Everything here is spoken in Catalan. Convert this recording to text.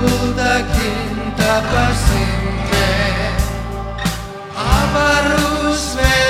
lopultakin tapasimme avaruusveljemme.